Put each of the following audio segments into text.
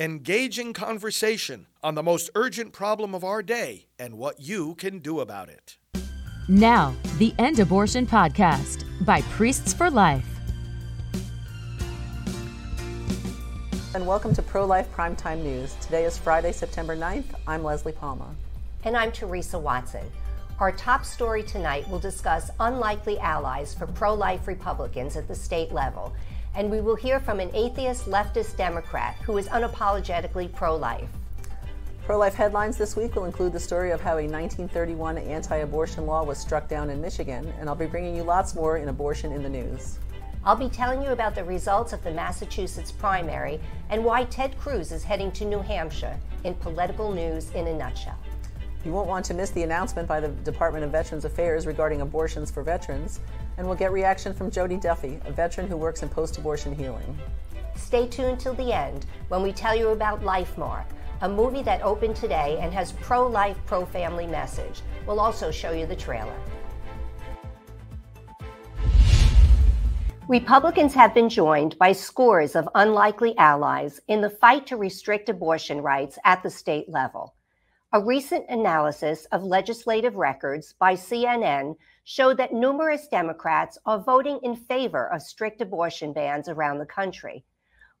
engaging conversation on the most urgent problem of our day and what you can do about it. Now, the End Abortion Podcast by Priests for Life. And welcome to Pro Life Primetime News. Today is Friday, September 9th. I'm Leslie Palma. And I'm Teresa Watson. Our top story tonight will discuss unlikely allies for pro life Republicans at the state level and we will hear from an atheist leftist Democrat who is unapologetically pro life. Pro life headlines this week will include the story of how a 1931 anti abortion law was struck down in Michigan, and I'll be bringing you lots more in Abortion in the News. I'll be telling you about the results of the Massachusetts primary and why Ted Cruz is heading to New Hampshire in political news in a nutshell. You won't want to miss the announcement by the Department of Veterans Affairs regarding abortions for veterans and we'll get reaction from Jody Duffy, a veteran who works in post abortion healing. Stay tuned till the end when we tell you about Life LifeMark, a movie that opened today and has pro life, pro family message. We'll also show you the trailer. Republicans have been joined by scores of unlikely allies in the fight to restrict abortion rights at the state level. A recent analysis of legislative records by CNN showed that numerous Democrats are voting in favor of strict abortion bans around the country.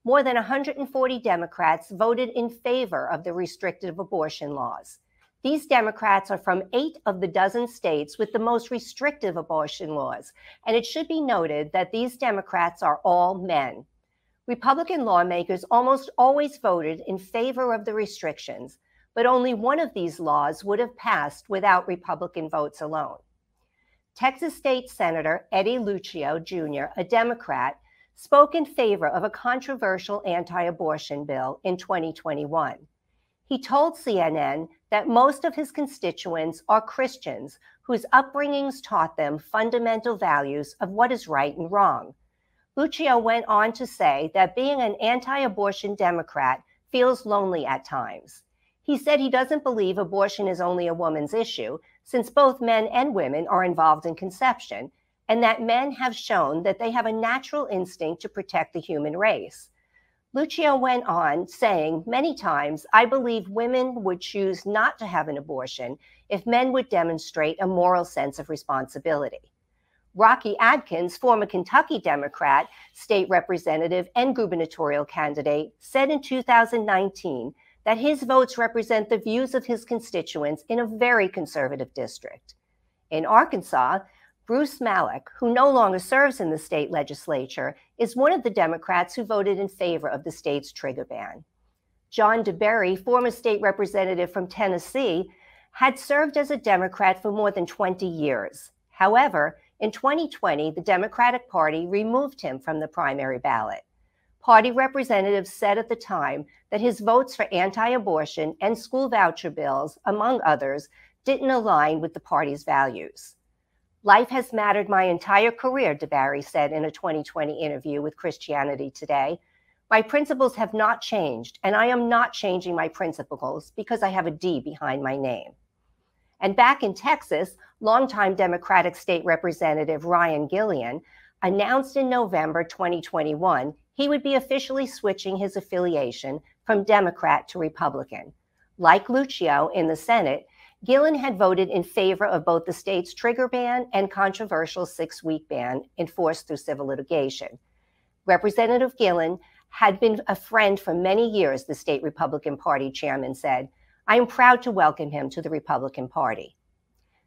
More than 140 Democrats voted in favor of the restrictive abortion laws. These Democrats are from eight of the dozen states with the most restrictive abortion laws, and it should be noted that these Democrats are all men. Republican lawmakers almost always voted in favor of the restrictions, but only one of these laws would have passed without Republican votes alone. Texas State Senator Eddie Lucio Jr., a Democrat, spoke in favor of a controversial anti abortion bill in 2021. He told CNN that most of his constituents are Christians whose upbringings taught them fundamental values of what is right and wrong. Lucio went on to say that being an anti abortion Democrat feels lonely at times. He said he doesn't believe abortion is only a woman's issue, since both men and women are involved in conception, and that men have shown that they have a natural instinct to protect the human race. Lucio went on saying many times, I believe women would choose not to have an abortion if men would demonstrate a moral sense of responsibility. Rocky Adkins, former Kentucky Democrat, state representative, and gubernatorial candidate, said in 2019 that his votes represent the views of his constituents in a very conservative district. In Arkansas, Bruce Maloch, who no longer serves in the state legislature, is one of the Democrats who voted in favor of the state's trigger ban. John DeBerry, former state representative from Tennessee, had served as a Democrat for more than 20 years. However, in 2020, the Democratic Party removed him from the primary ballot. Party representatives said at the time that his votes for anti abortion and school voucher bills, among others, didn't align with the party's values. Life has mattered my entire career, DeBerry said in a 2020 interview with Christianity Today. My principles have not changed, and I am not changing my principles because I have a D behind my name. And back in Texas, longtime Democratic State Representative Ryan Guillen announced in November 2021 he would be officially switching his affiliation from Democrat to Republican. Like Lucio in the Senate, Guillen had voted in favor of both the state's trigger ban and controversial six week ban enforced through civil litigation. Representative Guillen had been a friend for many years, the state Republican Party chairman said. I am proud to welcome him to the Republican Party.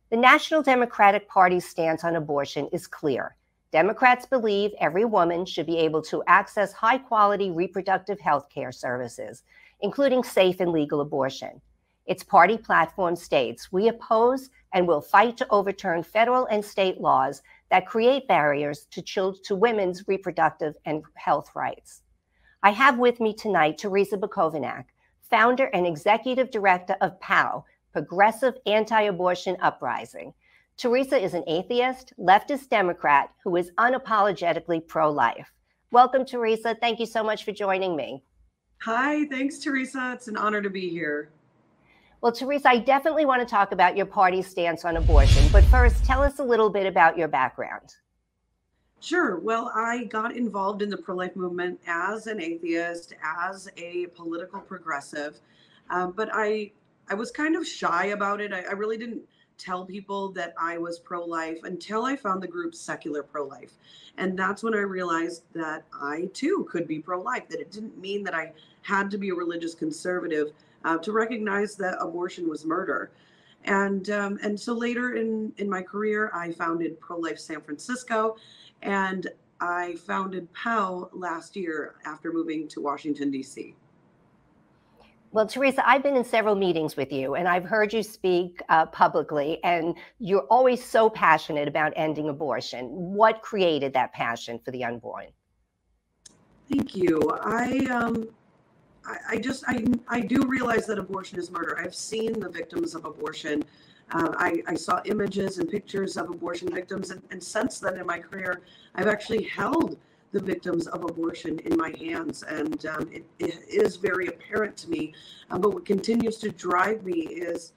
The National Democratic Party's stance on abortion is clear. Democrats believe every woman should be able to access high quality reproductive health care services, including safe and legal abortion. Its party platform states we oppose and will fight to overturn federal and state laws that create barriers to, children, to women's reproductive and health rights. I have with me tonight Teresa Bukovinac, founder and executive director of PAAU, Progressive Anti Abortion Uprising, Teresa is an atheist, leftist Democrat who is unapologetically pro life. Welcome, Teresa. Thank you so much for joining me. Hi, thanks, Teresa. It's an honor to be here. Well, Teresa, I definitely want to talk about your party's stance on abortion, but first, tell us a little bit about your background. Sure. Well, I got involved in the pro life movement as an atheist, as a political progressive, um, but I I was kind of shy about it. I, I really didn't tell people that I was pro life until I found the group Secular Pro Life. And that's when I realized that I too could be pro life, that it didn't mean that I had to be a religious conservative uh, to recognize that abortion was murder. And um, and so later in in my career, I founded Pro Life San Francisco, and I founded PAAU last year after moving to Washington, D.C. Well, Teresa, I've been in several meetings with you and I've heard you speak uh, publicly, and you're always so passionate about ending abortion. What created that passion for the unborn? Thank you. I, um, I, I just, I, I do realize that abortion is murder. I've seen the victims of abortion. Uh, I, I, saw images and pictures of abortion victims, and, and, since then in my career, I've actually held the victims of abortion in my hands, and um, it, it is very apparent to me. Uh, but what continues to drive me is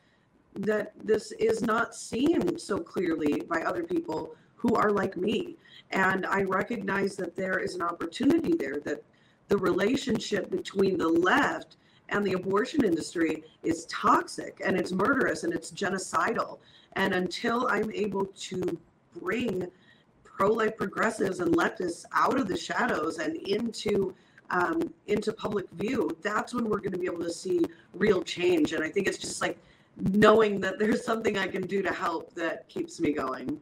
that this is not seen so clearly by other people who are like me, and I recognize that there is an opportunity there that the relationship between the left and the abortion industry is toxic and it's murderous and it's genocidal. And until I'm able to bring pro-life progressives and leftists out of the shadows and into um, into public view, that's when we're going to be able to see real change. And I think it's just like knowing that there's something I can do to help that keeps me going.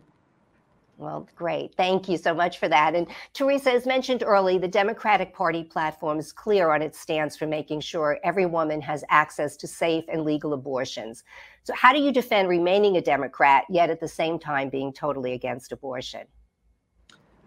Well, great. Thank you so much for that. And Teresa, as mentioned early, the Democratic Party platform is clear on its stance for making sure every woman has access to safe and legal abortions. So, how do you defend remaining a Democrat, yet at the same time being totally against abortion?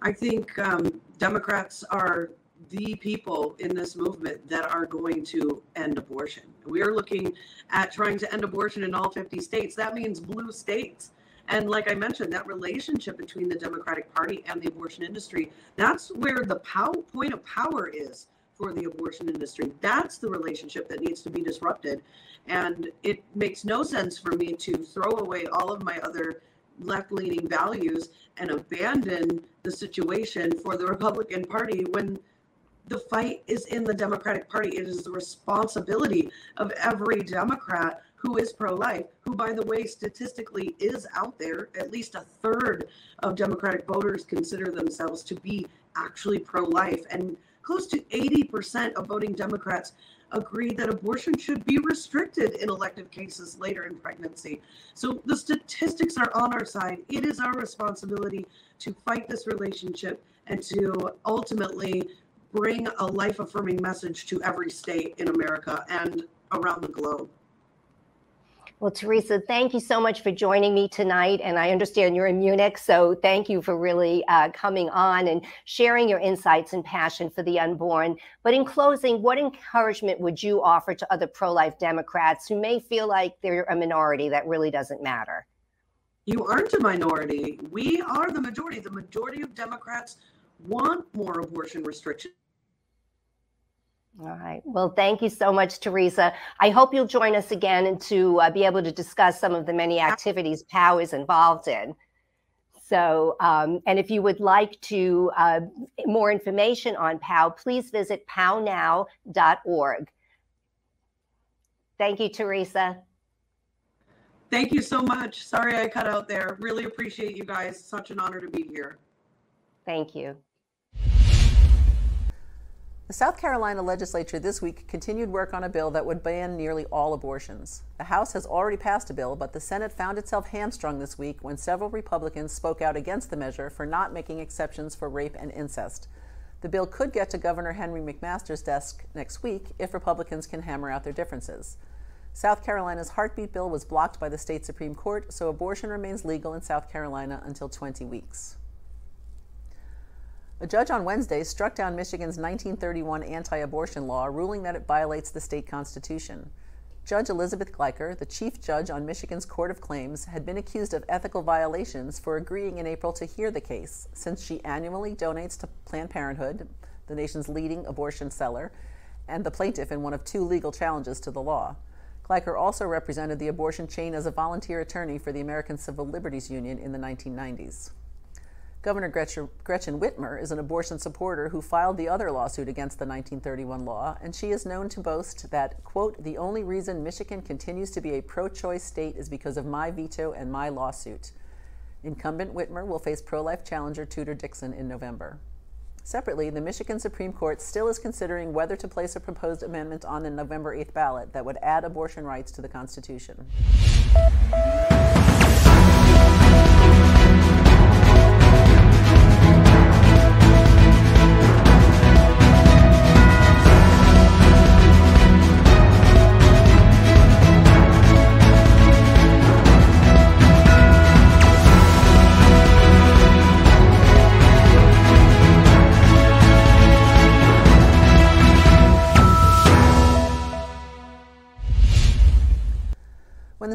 I think um, Democrats are the people in this movement that are going to end abortion. We are looking at trying to end abortion in all 50 states. That means blue states. And like I mentioned, that relationship between the Democratic Party and the abortion industry, that's where the pow- point of power is for the abortion industry. That's the relationship that needs to be disrupted. And it makes no sense for me to throw away all of my other left leaning values and abandon the situation for the Republican Party when the fight is in the Democratic Party. It is the responsibility of every Democrat who is pro life, who, by the way, statistically is out there. At least a third of Democratic voters consider themselves to be actually pro life. And close to 80% of voting Democrats agree that abortion should be restricted in elective cases later in pregnancy. So the statistics are on our side. It is our responsibility to fight this relationship and to ultimately bring a life affirming message to every state in America and around the globe. Well, Teresa, thank you so much for joining me tonight. And I understand you're in Munich, so thank you for really uh, coming on and sharing your insights and passion for the unborn. But in closing, what encouragement would you offer to other pro life Democrats who may feel like they're a minority that really doesn't matter? You aren't a minority. We are the majority. The majority of Democrats want more abortion restrictions all right. Well, thank you so much, Teresa. I hope you'll join us again and to uh, be able to discuss some of the many activities PAAU is involved in. So, um, and if you would like to uh, more information on PAAU, please visit paaunow.org. Thank you, Teresa. Thank you so much. Sorry I cut out there. Really appreciate you guys. Such an honor to be here. Thank you. The South Carolina legislature this week continued work on a bill that would ban nearly all abortions. The House has already passed a bill, but the Senate found itself hamstrung this week when several Republicans spoke out against the measure for not making exceptions for rape and incest. The bill could get to Governor Henry McMaster's desk next week if Republicans can hammer out their differences. South Carolina's heartbeat bill was blocked by the state Supreme Court, so abortion remains legal in South Carolina until 20 weeks. A judge on Wednesday struck down Michigan's 1931 anti abortion law, ruling that it violates the state constitution. Judge Elizabeth Gleicher, the chief judge on Michigan's Court of Claims, had been accused of ethical violations for agreeing in April to hear the case, since she annually donates to Planned Parenthood, the nation's leading abortion seller, and the plaintiff in one of two legal challenges to the law. Gleicher also represented the abortion chain as a volunteer attorney for the American Civil Liberties Union in the 1990s. Governor Gretchen, Gretchen Whitmer is an abortion supporter who filed the other lawsuit against the 1931 law, and she is known to boast that, quote, the only reason Michigan continues to be a pro choice state is because of my veto and my lawsuit. Incumbent Whitmer will face pro life challenger Tudor Dixon in November. Separately, the Michigan Supreme Court still is considering whether to place a proposed amendment on the November 8th ballot that would add abortion rights to the Constitution.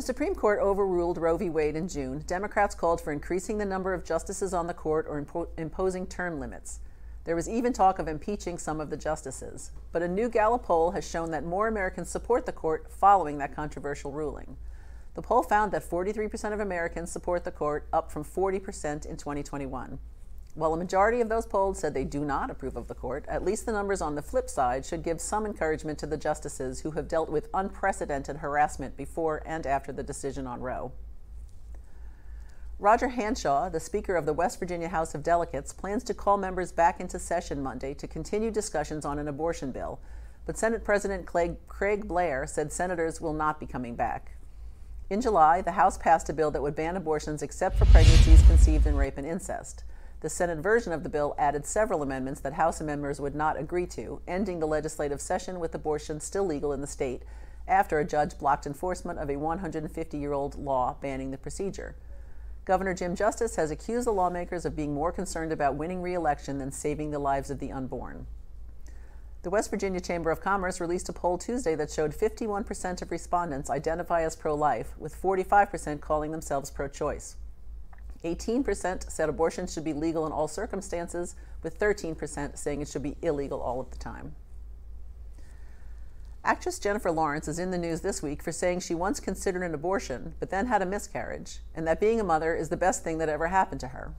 The Supreme Court overruled Roe v. Wade in June, Democrats called for increasing the number of justices on the court or impo- imposing term limits. There was even talk of impeaching some of the justices. But a new Gallup poll has shown that more Americans support the court following that controversial ruling. The poll found that 43% of Americans support the court, up from 40% in 2021. While a majority of those polled said they do not approve of the court, at least the numbers on the flip side should give some encouragement to the justices who have dealt with unprecedented harassment before and after the decision on Roe. Roger Hanshaw, the Speaker of the West Virginia House of Delegates, plans to call members back into session Monday to continue discussions on an abortion bill, but Senate President Craig Blair said senators will not be coming back. In July, the House passed a bill that would ban abortions except for pregnancies conceived in rape and incest. The Senate version of the bill added several amendments that House members would not agree to, ending the legislative session with abortion still legal in the state after a judge blocked enforcement of a 150 year old law banning the procedure. Governor Jim Justice has accused the lawmakers of being more concerned about winning re election than saving the lives of the unborn. The West Virginia Chamber of Commerce released a poll Tuesday that showed 51% of respondents identify as pro life, with 45% calling themselves pro choice. 18% said abortion should be legal in all circumstances, with 13% saying it should be illegal all of the time. Actress Jennifer Lawrence is in the news this week for saying she once considered an abortion, but then had a miscarriage, and that being a mother is the best thing that ever happened to her.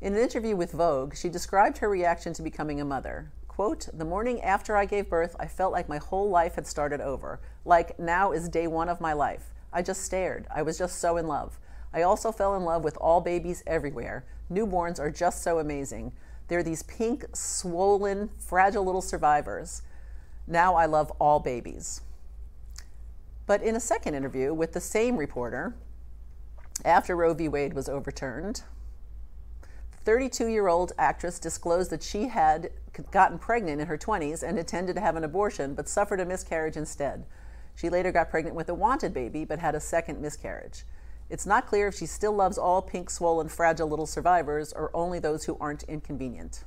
In an interview with Vogue, she described her reaction to becoming a mother. Quote, the morning after I gave birth, I felt like my whole life had started over. Like now is day one of my life. I just stared. I was just so in love. I also fell in love with all babies everywhere. Newborns are just so amazing. They're these pink, swollen, fragile little survivors. Now I love all babies. But in a second interview with the same reporter, after Roe v. Wade was overturned, 32 year old actress disclosed that she had gotten pregnant in her 20s and intended to have an abortion, but suffered a miscarriage instead. She later got pregnant with a wanted baby, but had a second miscarriage. It's not clear if she still loves all pink, swollen, fragile little survivors or only those who aren't inconvenient.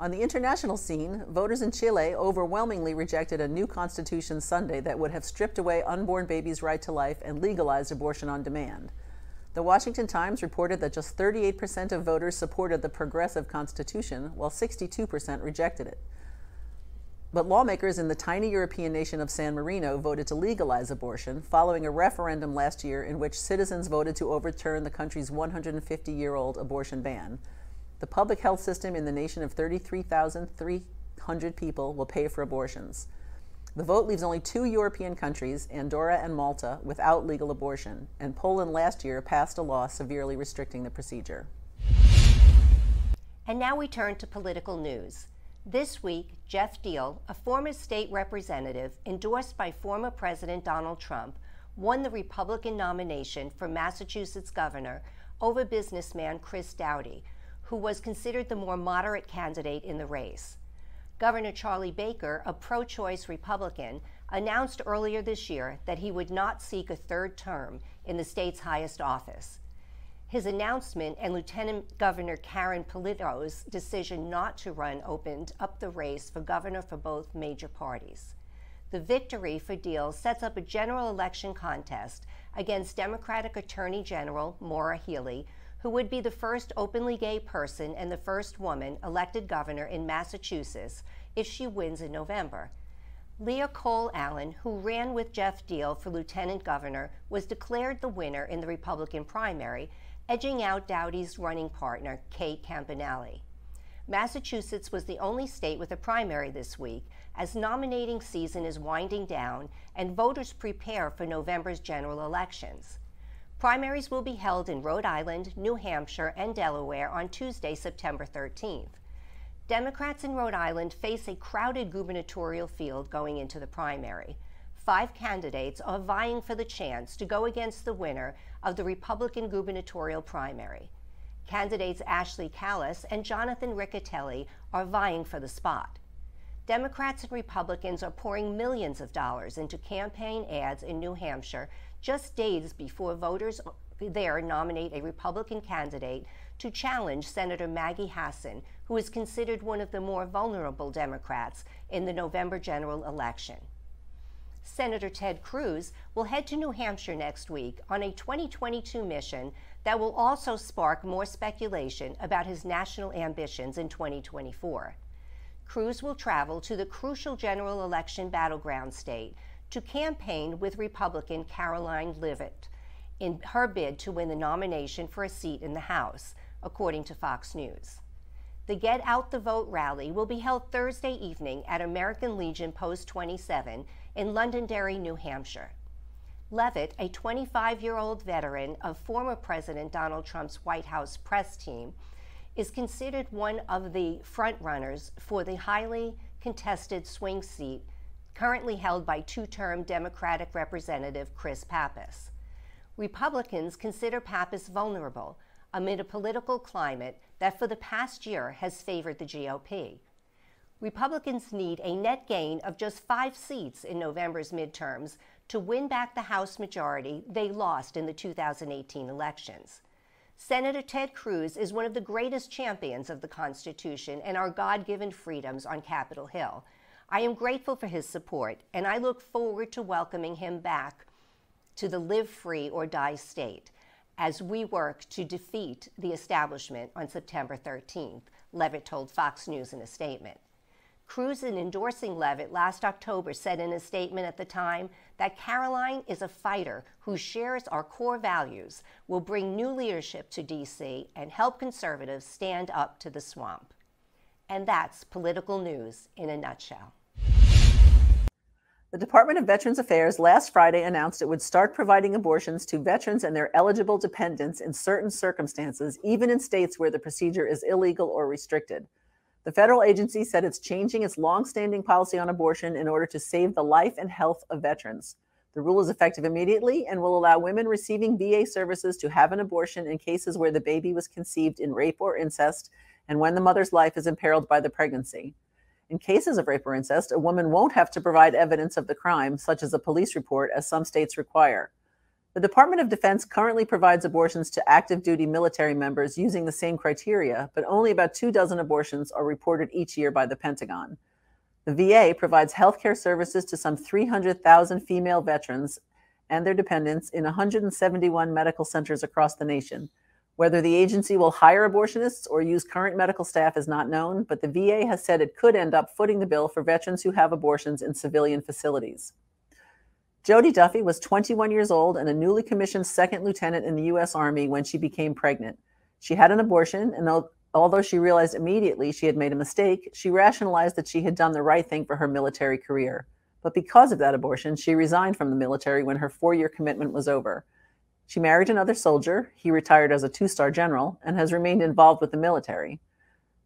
On the international scene, voters in Chile overwhelmingly rejected a new constitution Sunday that would have stripped away unborn babies' right to life and legalized abortion on demand. The Washington Times reported that just 38% of voters supported the progressive constitution, while 62% rejected it. But lawmakers in the tiny European nation of San Marino voted to legalize abortion following a referendum last year in which citizens voted to overturn the country's 150 year old abortion ban. The public health system in the nation of 33,300 people will pay for abortions. The vote leaves only two European countries, Andorra and Malta, without legal abortion, and Poland last year passed a law severely restricting the procedure. And now we turn to political news. This week, Jeff Diehl, a former state representative endorsed by former President Donald Trump, won the Republican nomination for Massachusetts governor over businessman Chris Doughty, who was considered the more moderate candidate in the race. Governor Charlie Baker, a pro choice Republican, announced earlier this year that he would not seek a third term in the state's highest office. His announcement and Lieutenant Governor Karen Polito's decision not to run opened up the race for governor for both major parties. The victory for Diehl sets up a general election contest against Democratic Attorney General Maura Healey, who would be the first openly gay person and the first woman elected governor in Massachusetts if she wins in November. Leah Cole Allen, who ran with Jeff Diehl for lieutenant governor, was declared the winner in the Republican primary edging out Doughty's running partner, Kate Campanale. Massachusetts was the only state with a primary this week, as nominating season is winding down and voters prepare for November's general elections. Primaries will be held in Rhode Island, New Hampshire, and Delaware on Tuesday, September 13th. Democrats in Rhode Island face a crowded gubernatorial field going into the primary. Five candidates are vying for the chance to go against the winner of the Republican gubernatorial primary. Candidates Ashley Kalus and Jonathan Riccitelli are vying for the spot. Democrats and Republicans are pouring millions of dollars into campaign ads in New Hampshire just days before voters there nominate a Republican candidate to challenge Senator Maggie Hassan, who is considered one of the more vulnerable Democrats in the November general election. Senator Ted Cruz will head to New Hampshire next week on a 2022 mission that will also spark more speculation about his national ambitions in 2024. Cruz will travel to the crucial general election battleground state to campaign with Republican Caroline Leavitt in her bid to win the nomination for a seat in the House, according to Fox News. The Get Out the Vote rally will be held Thursday evening at American Legion Post 27 in Londonderry, New Hampshire. Leavitt, a 25 year old veteran of former President Donald Trump's White House press team, is considered one of the frontrunners for the highly contested swing seat currently held by two term Democratic Representative Chris Pappas. Republicans consider Pappas vulnerable amid a political climate that for the past year has favored the GOP. Republicans need a net gain of just five seats in November's midterms to win back the House majority they lost in the 2018 elections. Senator Ted Cruz is one of the greatest champions of the Constitution and our God given freedoms on Capitol Hill. I am grateful for his support, and I look forward to welcoming him back to the live free or die state as we work to defeat the establishment on September 13th, Leavitt told Fox News in a statement. Cruz, in endorsing Leavitt last October, said in a statement at the time that Caroline is a fighter who shares our core values, will bring new leadership to D.C., and help conservatives stand up to the swamp. And that's political news in a nutshell. The Department of Veterans Affairs last Friday announced it would start providing abortions to veterans and their eligible dependents in certain circumstances, even in states where the procedure is illegal or restricted. The federal agency said it's changing its longstanding policy on abortion in order to save the life and health of veterans. The rule is effective immediately and will allow women receiving VA services to have an abortion in cases where the baby was conceived in rape or incest and when the mother's life is imperiled by the pregnancy. In cases of rape or incest, a woman won't have to provide evidence of the crime, such as a police report, as some states require. The Department of Defense currently provides abortions to active duty military members using the same criteria, but only about two dozen abortions are reported each year by the Pentagon. The VA provides healthcare services to some 300,000 female veterans and their dependents in 171 medical centers across the nation. Whether the agency will hire abortionists or use current medical staff is not known, but the VA has said it could end up footing the bill for veterans who have abortions in civilian facilities. Jody Duffy was 21 years old and a newly commissioned second lieutenant in the U.S. Army when she became pregnant. She had an abortion, and although she realized immediately she had made a mistake, she rationalized that she had done the right thing for her military career. But because of that abortion, she resigned from the military when her four year commitment was over. She married another soldier. He retired as a two star general and has remained involved with the military.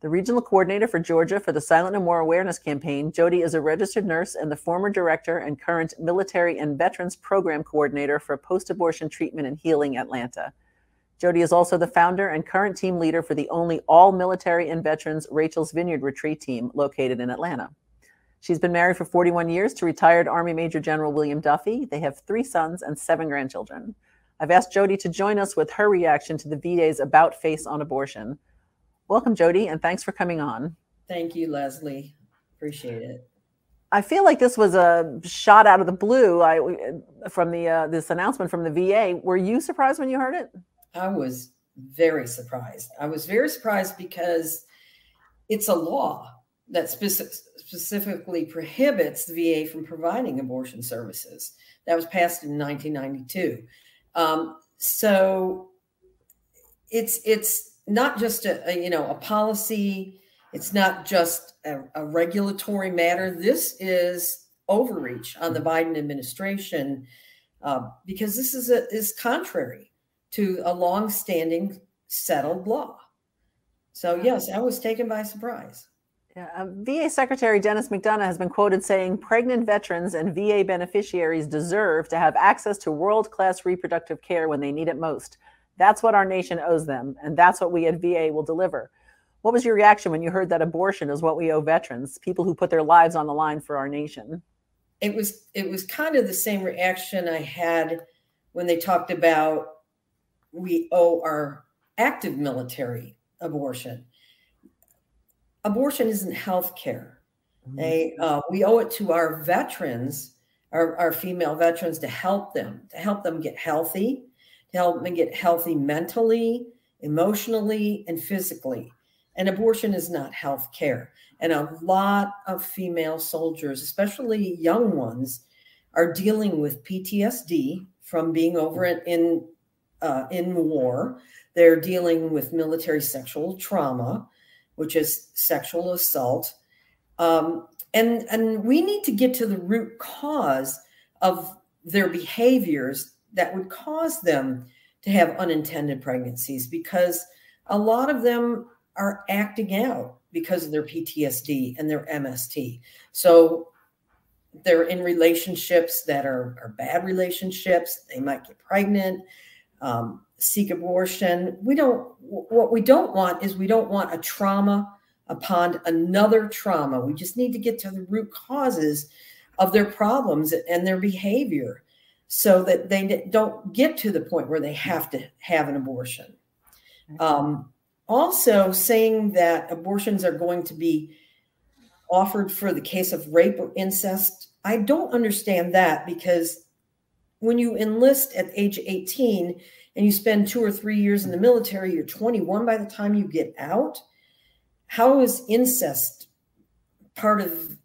The regional coordinator for Georgia for the Silent No More Awareness Campaign, Jody is a registered nurse and the former director and current military and veterans program coordinator for post abortion treatment and healing Atlanta. Jody is also the founder and current team leader for the only all military and veterans Rachel's Vineyard retreat team located in Atlanta. She's been married for 41 years to retired Army Major General William Duffy. They have three sons and seven grandchildren. I've asked Jody to join us with her reaction to the VA's about face on abortion. Welcome, Jody, and thanks for coming on. Thank you, Leslie. Appreciate it. I feel like this was a shot out of the blue I, from the uh, this announcement from the VA. Were you surprised when you heard it? I was very surprised. I was very surprised because it's a law that specific, specifically prohibits the VA from providing abortion services. That was passed in 1992. Um, so it's it's not just a, a, you know a policy. It's not just a, a regulatory matter. This is overreach on the Biden administration uh, because this is a, is contrary to a long-standing settled law. So yes, I was taken by surprise. Yeah, uh, VA Secretary Dennis McDonough has been quoted saying pregnant veterans and VA beneficiaries deserve to have access to world class reproductive care when they need it most. That's what our nation owes them, and that's what we at VA will deliver. What was your reaction when you heard that abortion is what we owe veterans, people who put their lives on the line for our nation? It was it was kind of the same reaction I had when they talked about we owe our active military abortion abortion isn't health care. Mm-hmm. They, uh, we owe it to our veterans, our, our female veterans, to help them, to help them get healthy, to help them get healthy mentally, emotionally, and physically. And abortion is not health care. And a lot of female soldiers, especially young ones, are dealing with PTSD from being over in in, uh, in war. They're dealing with military sexual trauma which is sexual assault. Um, and, and we need to get to the root cause of their behaviors that would cause them to have unintended pregnancies because a lot of them are acting out because of their PTSD and their MST. So they're in relationships that are, are bad relationships. They might get pregnant. Um, seek abortion. We don't, what we don't want is we don't want a trauma upon another trauma. We just need to get to the root causes of their problems and their behavior so that they don't get to the point where they have to have an abortion. Um, also, saying that abortions are going to be offered for the case of rape or incest, I don't understand that because when you enlist at age 18, and you spend two or three years in the military, you're 21 by the time you get out. How is incest part of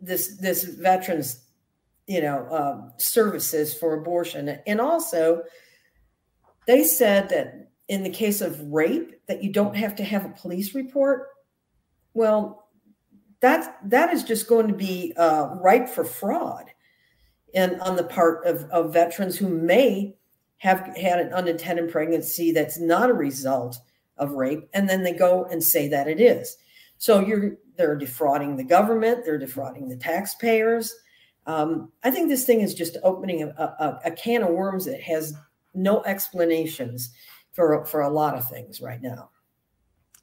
this this veterans, you know, uh, services for abortion? And also, they said that in the case of rape, that you don't have to have a police report. Well, that that is just going to be uh, ripe for fraud, and on the part of, of veterans who may have had an unintended pregnancy that's not a result of rape and then they go and say that it is so you're they're defrauding the government they're defrauding the taxpayers um, i think this thing is just opening a, a, a, can of worms that has no explanations for for a lot of things right now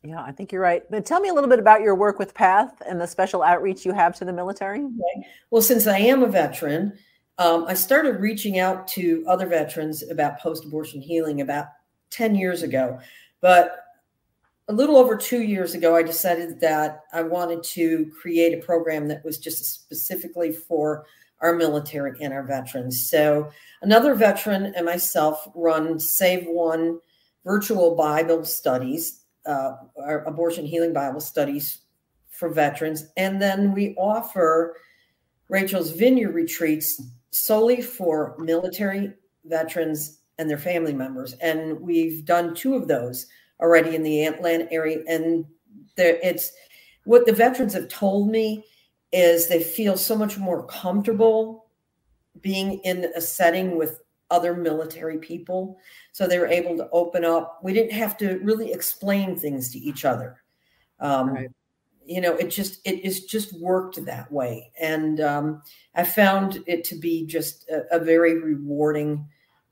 yeah i think you're right but tell me a little bit about your work with PATH and the special outreach you have to the military okay. well since i am a veteran um, I started reaching out to other veterans about post abortion healing about 10 years ago. But a little over two years ago, I decided that I wanted to create a program that was just specifically for our military and our veterans. So, another veteran and myself run Save One virtual Bible studies, uh, our abortion healing Bible studies for veterans. And then we offer Rachel's Vineyard retreats solely for military veterans and their family members. And we've done two of those already in the Atlanta area. And there, it's what the veterans have told me is they feel so much more comfortable being in a setting with other military people. So they were able to open up. We didn't have to really explain things to each other. Um, right you know it just it is just worked that way and um, i found it to be just a, a very rewarding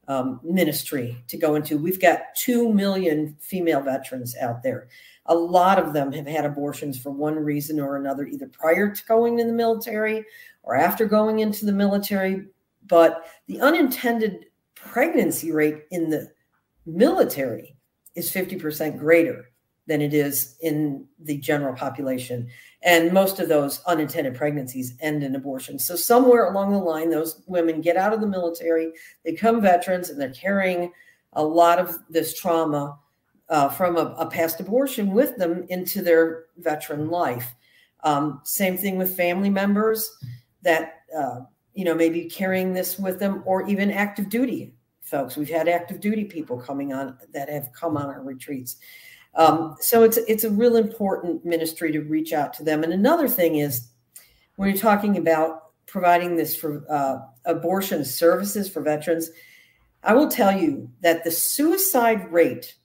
um, ministry to go into. We've got 2 million female veterans out there. A lot of them have had abortions for one reason or another either prior to going in the military or after going into the military but the unintended pregnancy rate in the military is 50% greater than it is in the general population. And most of those unintended pregnancies end in abortion. So, somewhere along the line, those women get out of the military, they become veterans, and they're carrying a lot of this trauma uh, from a, a, past abortion with them into their veteran life. Um, same thing with family members that, uh, you know, maybe carrying this with them, or even active duty folks. We've had active duty people coming on that have come on our retreats. Um, so it's it's a real important ministry to reach out to them. And another thing is when you're talking about providing this for uh, abortion services for veterans, I will tell you that the suicide rate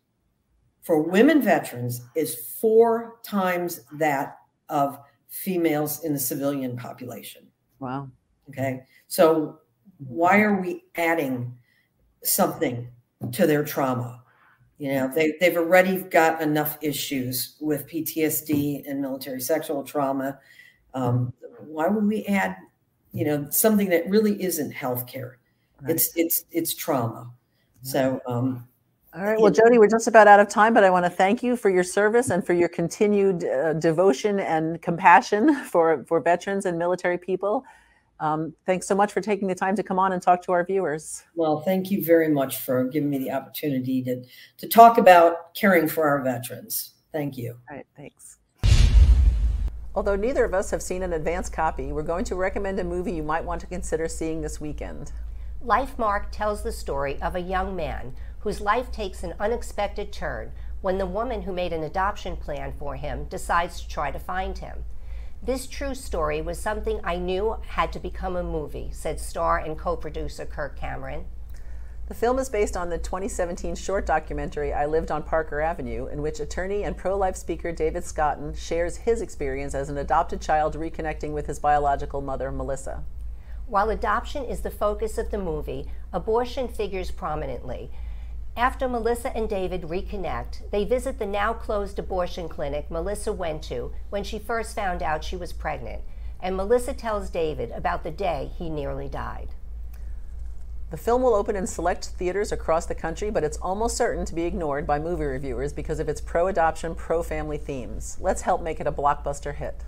for women veterans is four times that of females in the civilian population. Wow. Okay. So why are we adding something to their trauma? You know, they, they've already got enough issues with PTSD and military sexual trauma. Um, why would we add, you know, something that really isn't healthcare? Right. It's it's it's trauma. So um, all right. Well, Jody, we're just about out of time, but I want to thank you for your service and for your continued uh, devotion and compassion for, for veterans and military people. Um, thanks so much for taking the time to come on and talk to our viewers. Well, thank you very much for giving me the opportunity to, to talk about caring for our veterans. Thank you. All right. Thanks. Although neither of us have seen an advance copy, we're going to recommend a movie you might want to consider seeing this weekend. Lifemark tells the story of a young man whose life takes an unexpected turn when the woman who made an adoption plan for him decides to try to find him. This true story was something I knew had to become a movie, said star and co producer Kirk Cameron. The film is based on the 2017 short documentary I Lived on Parker Avenue, in which attorney and pro life speaker David Scotton shares his experience as an adopted child reconnecting with his biological mother, Melissa. While adoption is the focus of the movie, abortion figures prominently. After Melissa and David reconnect, they visit the now closed abortion clinic Melissa went to when she first found out she was pregnant, and Melissa tells David about the day he nearly died. The film will open in select theaters across the country, but it's almost certain to be ignored by movie reviewers because of its pro adoption, pro family themes. Let's help make it a blockbuster hit.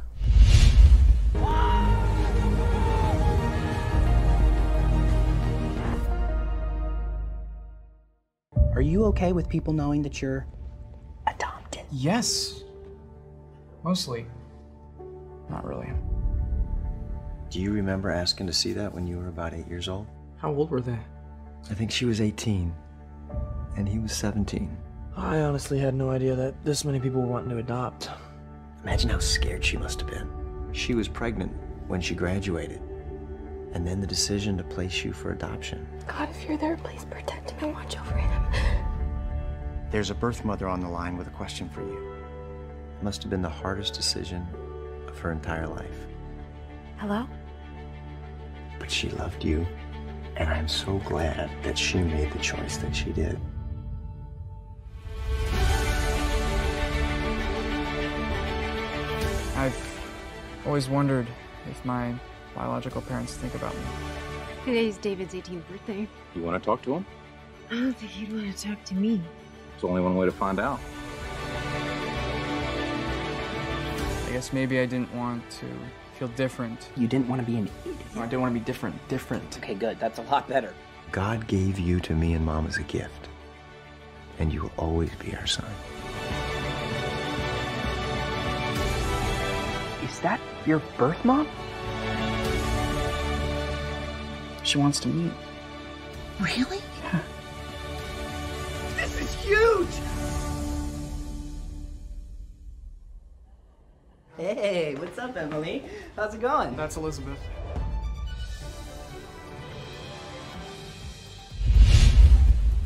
Are you okay with people knowing that you're adopted? Yes. Mostly. Not really. Do you remember asking to see that when you were about eight years old? How old were they? I think she was 18, and he was 17. I honestly had no idea that this many people were wanting to adopt. Imagine how scared she must have been. She was pregnant when she graduated, and then the decision to place you for adoption. God, if you're there, please protect him and watch over him. There's a birth mother on the line with a question for you. It must have been the hardest decision of her entire life. Hello? But she loved you, and I'm so glad that she made the choice that she did. I've always wondered if my biological parents think about me. Today's David's 18th birthday. You want to talk to him? I don't think he'd want to talk to me. There's only one way to find out. I guess maybe I didn't want to feel different. You didn't want to be an idiot. No, I didn't want to be different. Different. Okay, good. That's a lot better. God gave you to me and Mom as a gift, and you will always be our son. Is that your birth mom? She wants to meet. Really? Yeah. This is huge! Hey, what's up, Emily? How's it going? That's Elizabeth.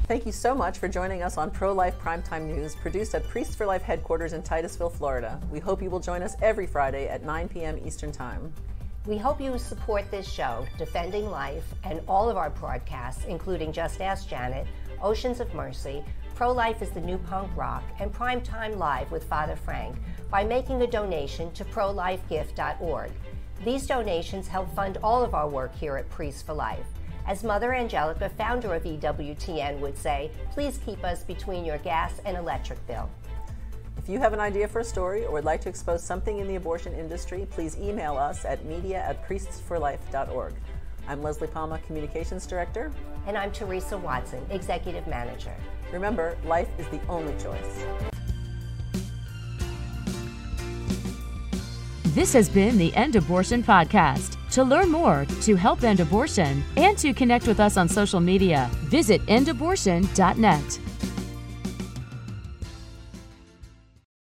Thank you so much for joining us on Pro Life Primetime News, produced at Priests for Life headquarters in Titusville, Florida. We hope you will join us every Friday at 9 p.m. Eastern Time. We hope you support this show, Defending Life, and all of our broadcasts, including Just Ask Janet, Oceans of Mercy, Pro Life is the New Punk Rock, and Primetime Live with Father Frank by making a donation to prolifegift.org. These donations help fund all of our work here at Priests for Life. As Mother Angelica, founder of EWTN, would say, please keep us between your gas and electric bill. If you have an idea for a story or would like to expose something in the abortion industry, please email us at media at priestsforlife.org. I'm Leslie Palma, Communications Director. And I'm Teresa Watson, Executive Manager. Remember, life is the only choice. This has been the End Abortion Podcast. To learn more, to help end abortion, and to connect with us on social media, visit endabortion.net.